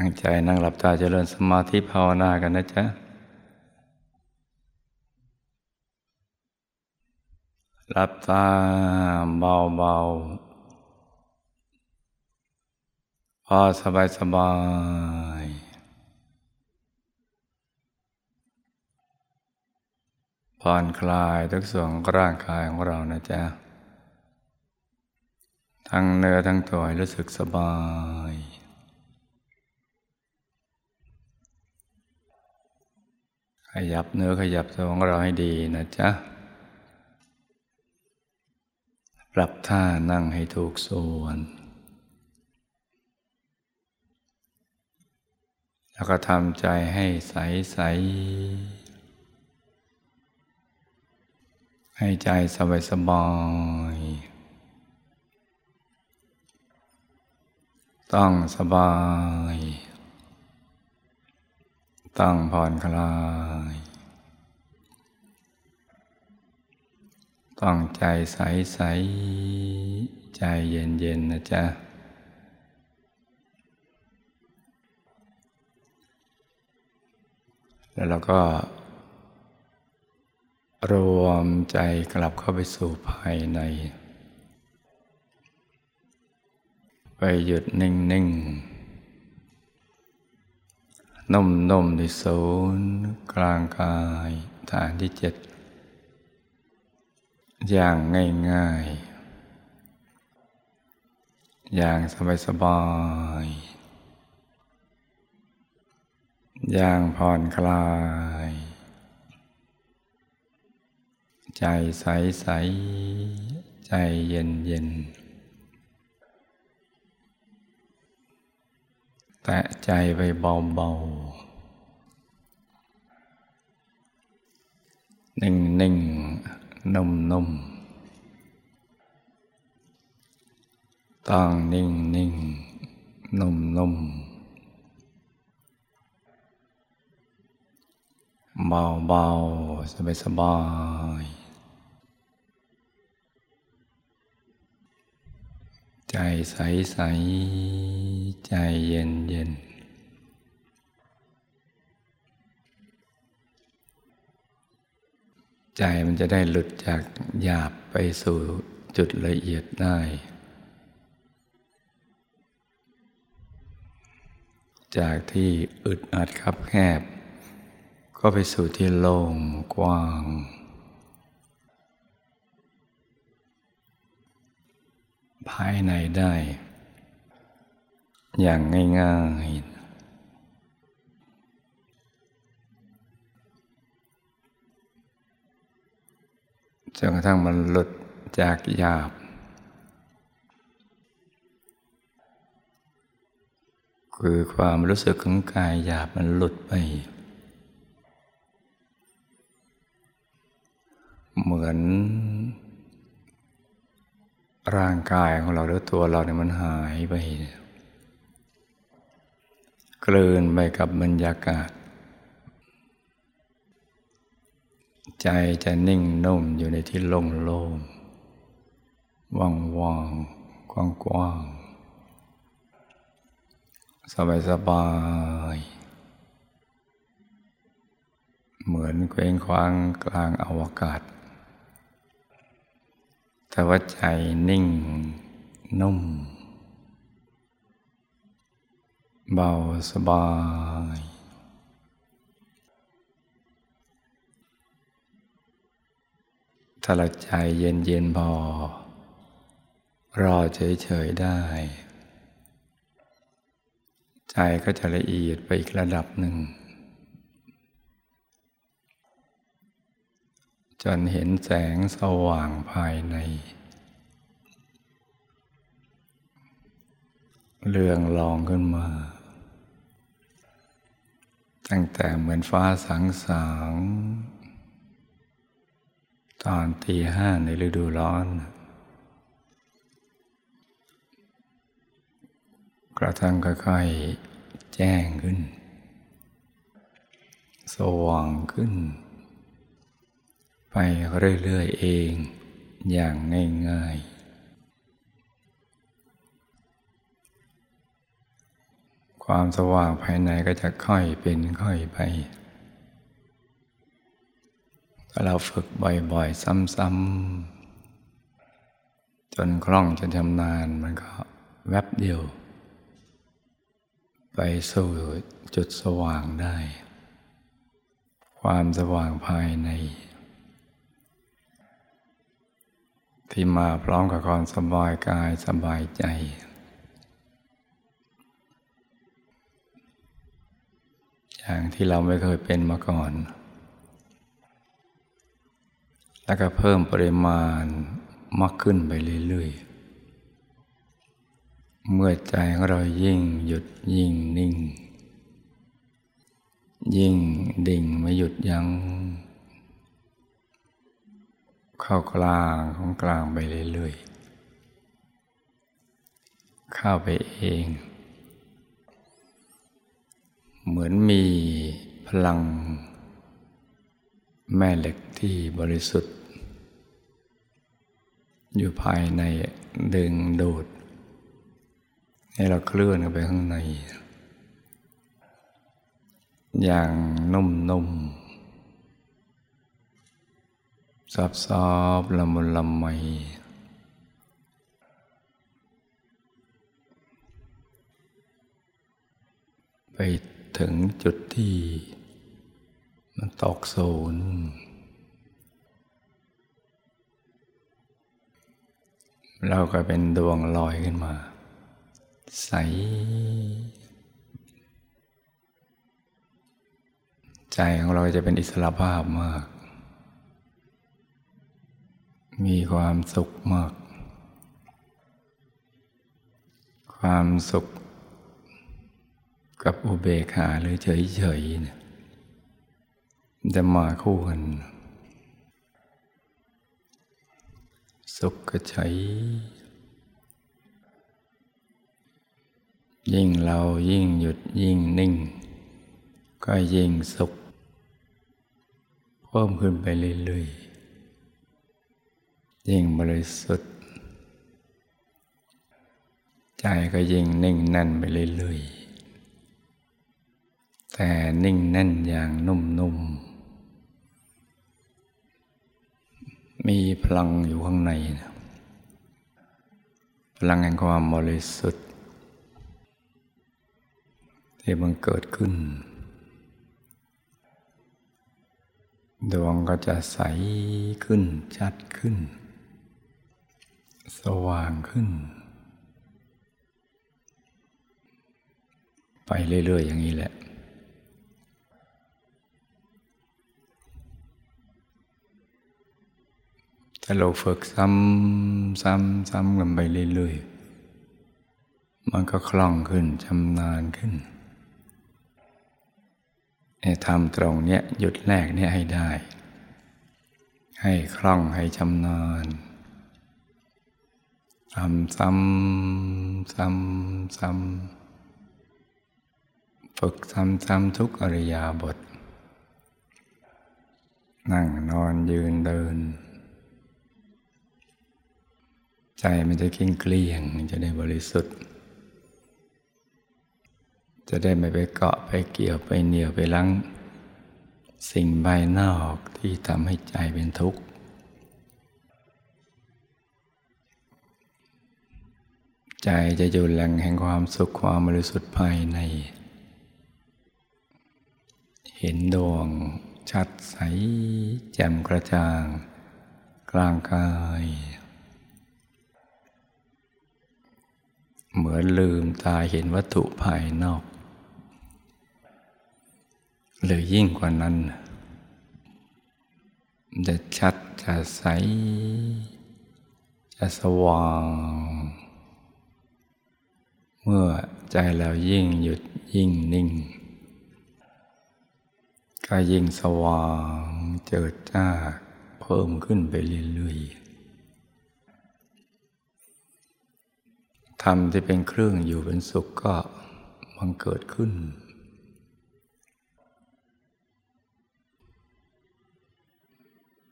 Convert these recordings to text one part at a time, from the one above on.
ตั้งใจนั่งหลับตาเจริญสมาธิภาวนากันนะจ๊ะหลับตาเบาๆ พอสบายสบายผ่อนคลายทุกส่วนร่างกายของเรานะจ๊ะ ทั้งเนื้อทั้งตัวรู้สึกสบาย ขยับเนื้อขยับตัวของเราให้ดีนะจ๊ะ ปรับท่านั่งให้ถูกส่วน แล้วก็ทำใจให้ใสใส ให้ใจสบายสบายต้องสบาย ต้องผ่อนคลาย ต้องใจใสใสใจเย็นเย็นนะจ๊ะ แล้วเราก็ รวมใจกลับเข้าไปสู่ภายใน ไปหยุดนิ่งนิ่ง นุ่มนุ่มในศูนย์กลางกายฐานที่เจ็ดอย่างง่ายง่ายอย่างสบายสบายอย่างผ่อนคลาย ใจใสใสใจเย็นเแตะใจไปเบาๆ นิ่งนิ่งนุ่มนุ่มต้องนิ่งนิ่งนุ่มนุ่มเบาเบาสบายสบายใจใสใส ใจเย็นเย็นใจมันจะได้หลุดจากหยาบไปสู่จุดละเอียดได้ จากที่อึดอัดคับแคบ ก็ไปสู่ที่โล่งกว้าง ภายในได้ อย่างง่ายๆจนกระทั่งมันหลุดจากหยาบ คือความรู้สึกของกายหยาบมันหลุดไป เหมือนร่างกายของเราหรือตัวเราเนี่ยมันหายไป กลืนไปกับบรรยากาศ ใจจะนิ่งนุ่มอยู่ในที่โล่งโล่งว่างว่างกว้างกว้างสบายสบาย เหมือนเคว้งคว้างกลางอวกาศ แต่ว่าใจนิ่งนุ่ม เบาสบาย ถ้าเราใจเย็นเย็นพอ รอเฉยๆได้ ใจก็จะละเอียดไปอีกระดับหนึ่ง จนเห็นแสงสว่างภายในเรื่องลองขึ้นมา ตั้งแต่เหมือนฟ้าสังสาง ตอนตีห้าในฤดูร้อน กระทั่งค่อยๆแจ้งขึ้น สว่างขึ้น ไปเรื่อยๆเองอย่างง่ายๆ ความสว่างภายในก็จะค่อยเป็นค่อยไปถ้าเราฝึกบ่อยๆ ซ้ำๆ จนคล่องจนชำนาญมันก็แวบเดียว ไปสู่จุดสว่างได้ ความสว่างภายใน ที่มาพร้อมกับความสบายกายสบายใจ อย่างที่เราไม่เคยเป็นมาก่อน แล้วก็เพิ่มปริมาณมากขึ้นไปเรื่อยๆ เมื่อใจของเรายิ่งหยุดยิ่งนิ่ง ยิ่งดิ่งไม่หยุดยัง้งเข้ากลางของกลางไปเรื่อยๆ เข้าไปเอง มือนมีพลัง แม่เหล็กที่บริสุทธิ์ อยู่ภายในดึงดูด ให้เราเคลื่อนไปข้างใน อย่างนุ่มๆซอฟๆละมุนละไมไป ถึงจุดที่มันตกศูนย์เราก็เป็นดวงลอยขึ้นมา ใส ใจของเราจะเป็นอิสระภาพมาก มีความสุขมาก ความสุข กับอุเบกขาหรือเฉยๆเนี่ยจะมาคู่กัน สุขกับเฉยยิ่งเรายิ่งหยุดยิ่งนิ่ง ก็ยิ่งสุขเพิ่มขึ้นไปเรื่อยๆยิ่งบริสุทธิ์ ใจก็ยิ่งนิ่งแน่นไปเรื่อยๆ แต่นิ่งแน่นอย่างนุ่มๆมีพลังอยู่ข้างใน พลังแห่งความบริสุทธิ์ ที่มันเกิดขึ้น ดวงก็จะใสขึ้น ชัดขึ้น สว่างขึ้น ไปเรื่อย ๆ อย่างนี้แหละ ถ้าเราฝึกซ้ำซ้ำซ้ำกันไปเรื่อยๆ มันก็คล่องขึ้นชำนาญขึ้นให้ทำตรงเนี้ยหยุดแรกเนี่ยให้ได้ ให้คล่องให้ชำนาญทำซ้ำซ้ำซ้ำฝึกซ้ำซ้ำทุกอริยาบท นั่งนอนยืนเดิน ใจมันจะกิ้งเกลี้ยงจะได้บริสุทธิ์ จะได้ไม่ไปเกาะไปเกี่ยวไปเหนียวไปลังสิ่งภายนอกที่ทำให้ใจเป็นทุกข์ ใจจะอยู่แหล่งแห่งความสุขความบริสุทธิ์ภายใน เห็นดวงชัดใสแจ่มกระจ่าง กลางกาย เหมือนลืมตาเห็นวัตถุภายนอก หรือยิ่งกว่านั้นจะชัดจะใส จะสว่าง เมื่อใจเรายิ่งหยุดยิ่งนิ่ง ก็ยิ่งสว่างเจิดจ้าเพิ่มขึ้นไปเรื่อยๆ ธรรมที่เป็นเครื่องอยู่เป็นสุขก็บังเกิดขึ้น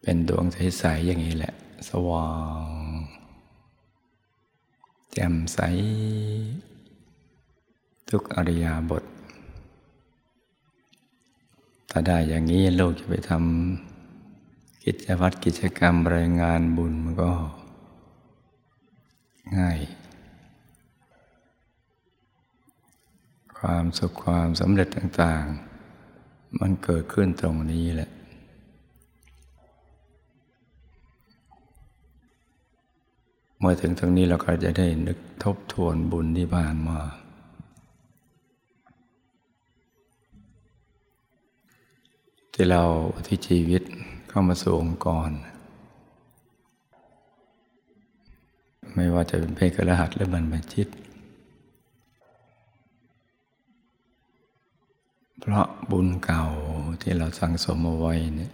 เป็นดวงใสๆอย่างนี้แหละ สว่างแจ่มใส ทุกอริยาบท ถ้าได้อย่างนี้โลกจะไปทำกิจวัตรกิจกรรมรายงานบุญมันก็ ง่าย ความสุขความสำเร็จต่าง ๆ มันเกิดขึ้นตรงนี้แหละ เมื่อถึงตรงนี้เราก็จะได้นึกทบทวนบุญที่ผ่านมาที่เราที่ชีวิตเข้ามาสู่องค์กร ไม่ว่าจะเป็นเพศกระหัสหรือบรรพชิต เพราะบุญเก่าที่เราสั่งสมเอาไว้เนี่ย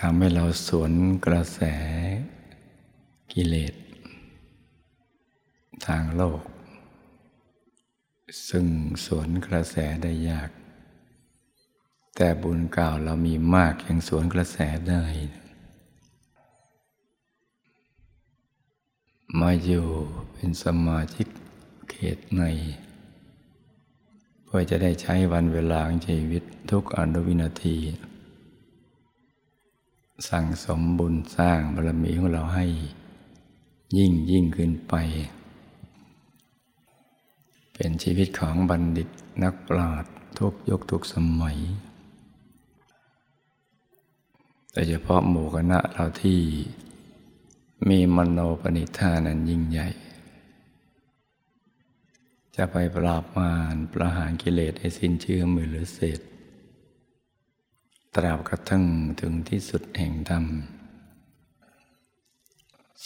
ทำให้เราสวนกระแสกิเลส ทางโลก ซึ่งสวนกระแสได้ยาก แต่บุญเก่าเรามีมากยังสวนกระแสได้มาอยู่เป็นสมาชิกเขตใน พื่อจะได้ใช้วันเวลาของชีวิตทุกอนุวินาที สั่งสมบุญสร้างบารมีของเราให้ ยิ่งยิ่งขึ้นไป เป็นชีวิตของบัณฑิตนักปราชญ์ทุกยุคทุกสมัย แต่เฉพาะหมู่คณะเราที่มีมโนปณิธานั้นยิ่งใหญ่ จะไปปราบมารประหารกิเลสให้สิ้นเชื่อมือหรือเศษ ตราบกระทั่งถึงที่สุดแห่งธรรม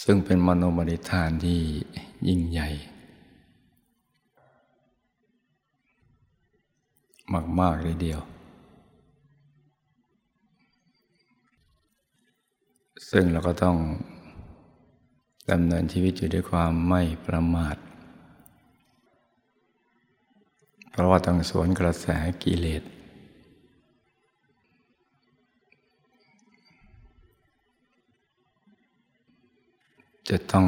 ซึ่งเป็นมโนมณิธานที่ยิ่งใหญ่ มาก ๆ เลยเดียว ซึ่งเราก็ต้องดำเนินชีวิตอยู่ด้วยความไม่ประมาท เพราะว่าต้องสวนกระแสกิเลส จะต้อง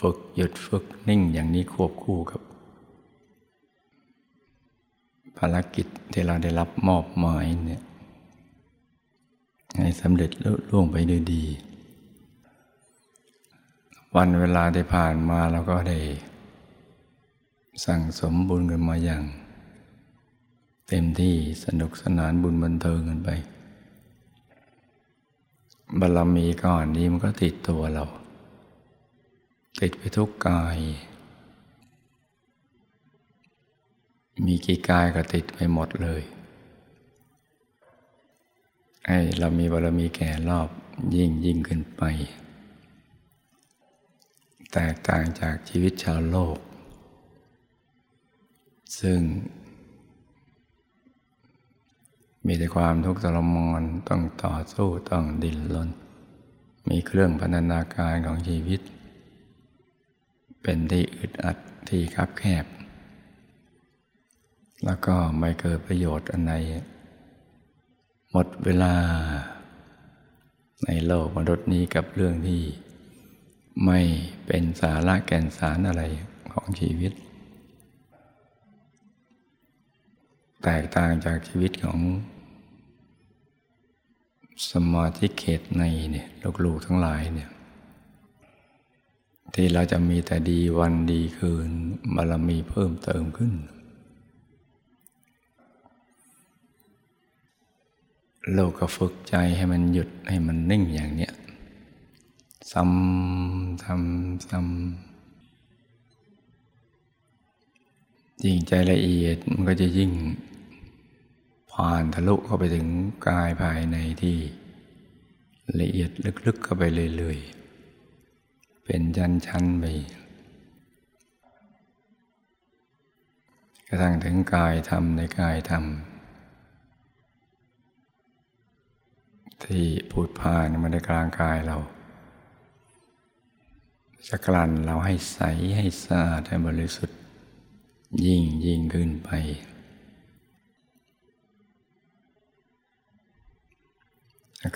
ฝึกหยุดฝึกนิ่งอย่างนี้ควบคู่กับ ภารกิจที่เราได้รับมอบหมายเนี่ยให้สำเร็จลุล่วงไปด้วยดี วันเวลาได้ผ่านมาเราก็ได้ สั่งสมบุญกันมาอย่าง เต็มที่สนุกสนานบุญบันเทิงกันไปบารมีก่อนนี้มันก็ติดตัวเรา ติดไปทุกกาย มีกี่กายก็ติดไปหมดเลยไอ้เรามีบารมีแก่รอบยิ่งยิ่งขึ้นไป แตกต่างจากชีวิตชาวโลก ซึ่ง มีแต่ความทุกข์ทรมานต้องต่อสู้ต้องดิ้นรนมีเครื่องพันธนาการของชีวิต เป็นที่อึดอัดที่คับแคบ แล้วก็ไม่เกิดประโยชน์อันใดหมดเวลา ในโลกมนุษย์นี้กับเรื่องที่ไม่เป็นสาระแก่นสารอะไรของชีวิต แตกต่างจากชีวิตของ สมาธิเขตในเนี่ยลูกๆทั้งหลายเนี่ยที่เราจะมีแต่ดีวันดีคืนบารมีเพิ่มเติมขึ้น โลกก็ฝึกใจให้มันหยุดให้มันนิ่งอย่างเนี้ยซ้ำซ้ำซ้ำยิ่งใจละเอียดมันก็จะยิ่ง ผ่านทะลุเข้าไปถึงกายภายในที่ ละเอียดลึกๆเข้าไปเรื่อยๆ เป็นชั้นๆไปกระทั่งถึงกายธรรมในกายธรรม ที่พูดผ่านมาในกลางกายเราจะกลั่นเราให้ใสให้สะอาดให้บริสุทธิ์ยิ่งยิ่งขึ้นไป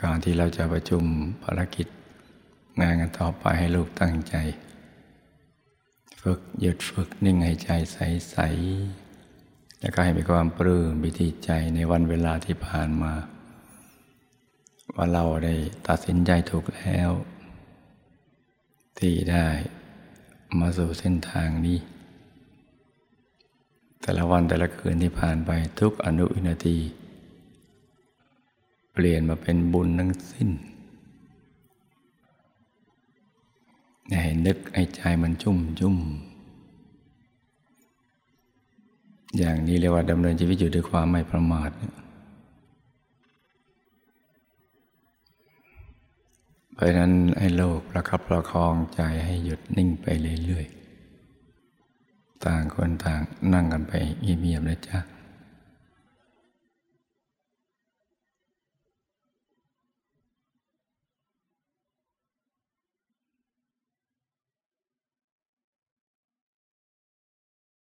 การที่เราจะประชุมภารกิจงานกันต่อไปให้ลูกตั้งใจ ฝึกหยุดฝึกนิ่งให้ใจใส ๆ แล้วก็ให้มีความปลื้มบิติใจในวันเวลาที่ผ่านมา ว่าเราได้ตัดสินใจถูกแล้ว ที่ได้มาสู่เส้นทางนี้ แต่ละวันแต่ละคืนที่ผ่านไปทุกอนุวินาที ลี่ยนมาเป็นบุญทั้งสิ้นให้นึกให้ใจมันชุ่มชุ่มอย่างนี้เรียกว่าดำเนินชีวิตอยู่ด้วยความไม่ประมาทเพราะนั้นให้โลกประคับประคองใจให้หยุดนิ่งไปเรื่อยๆ ต่างคนต่างนั่งกันไปเงียบๆนะจ๊ะ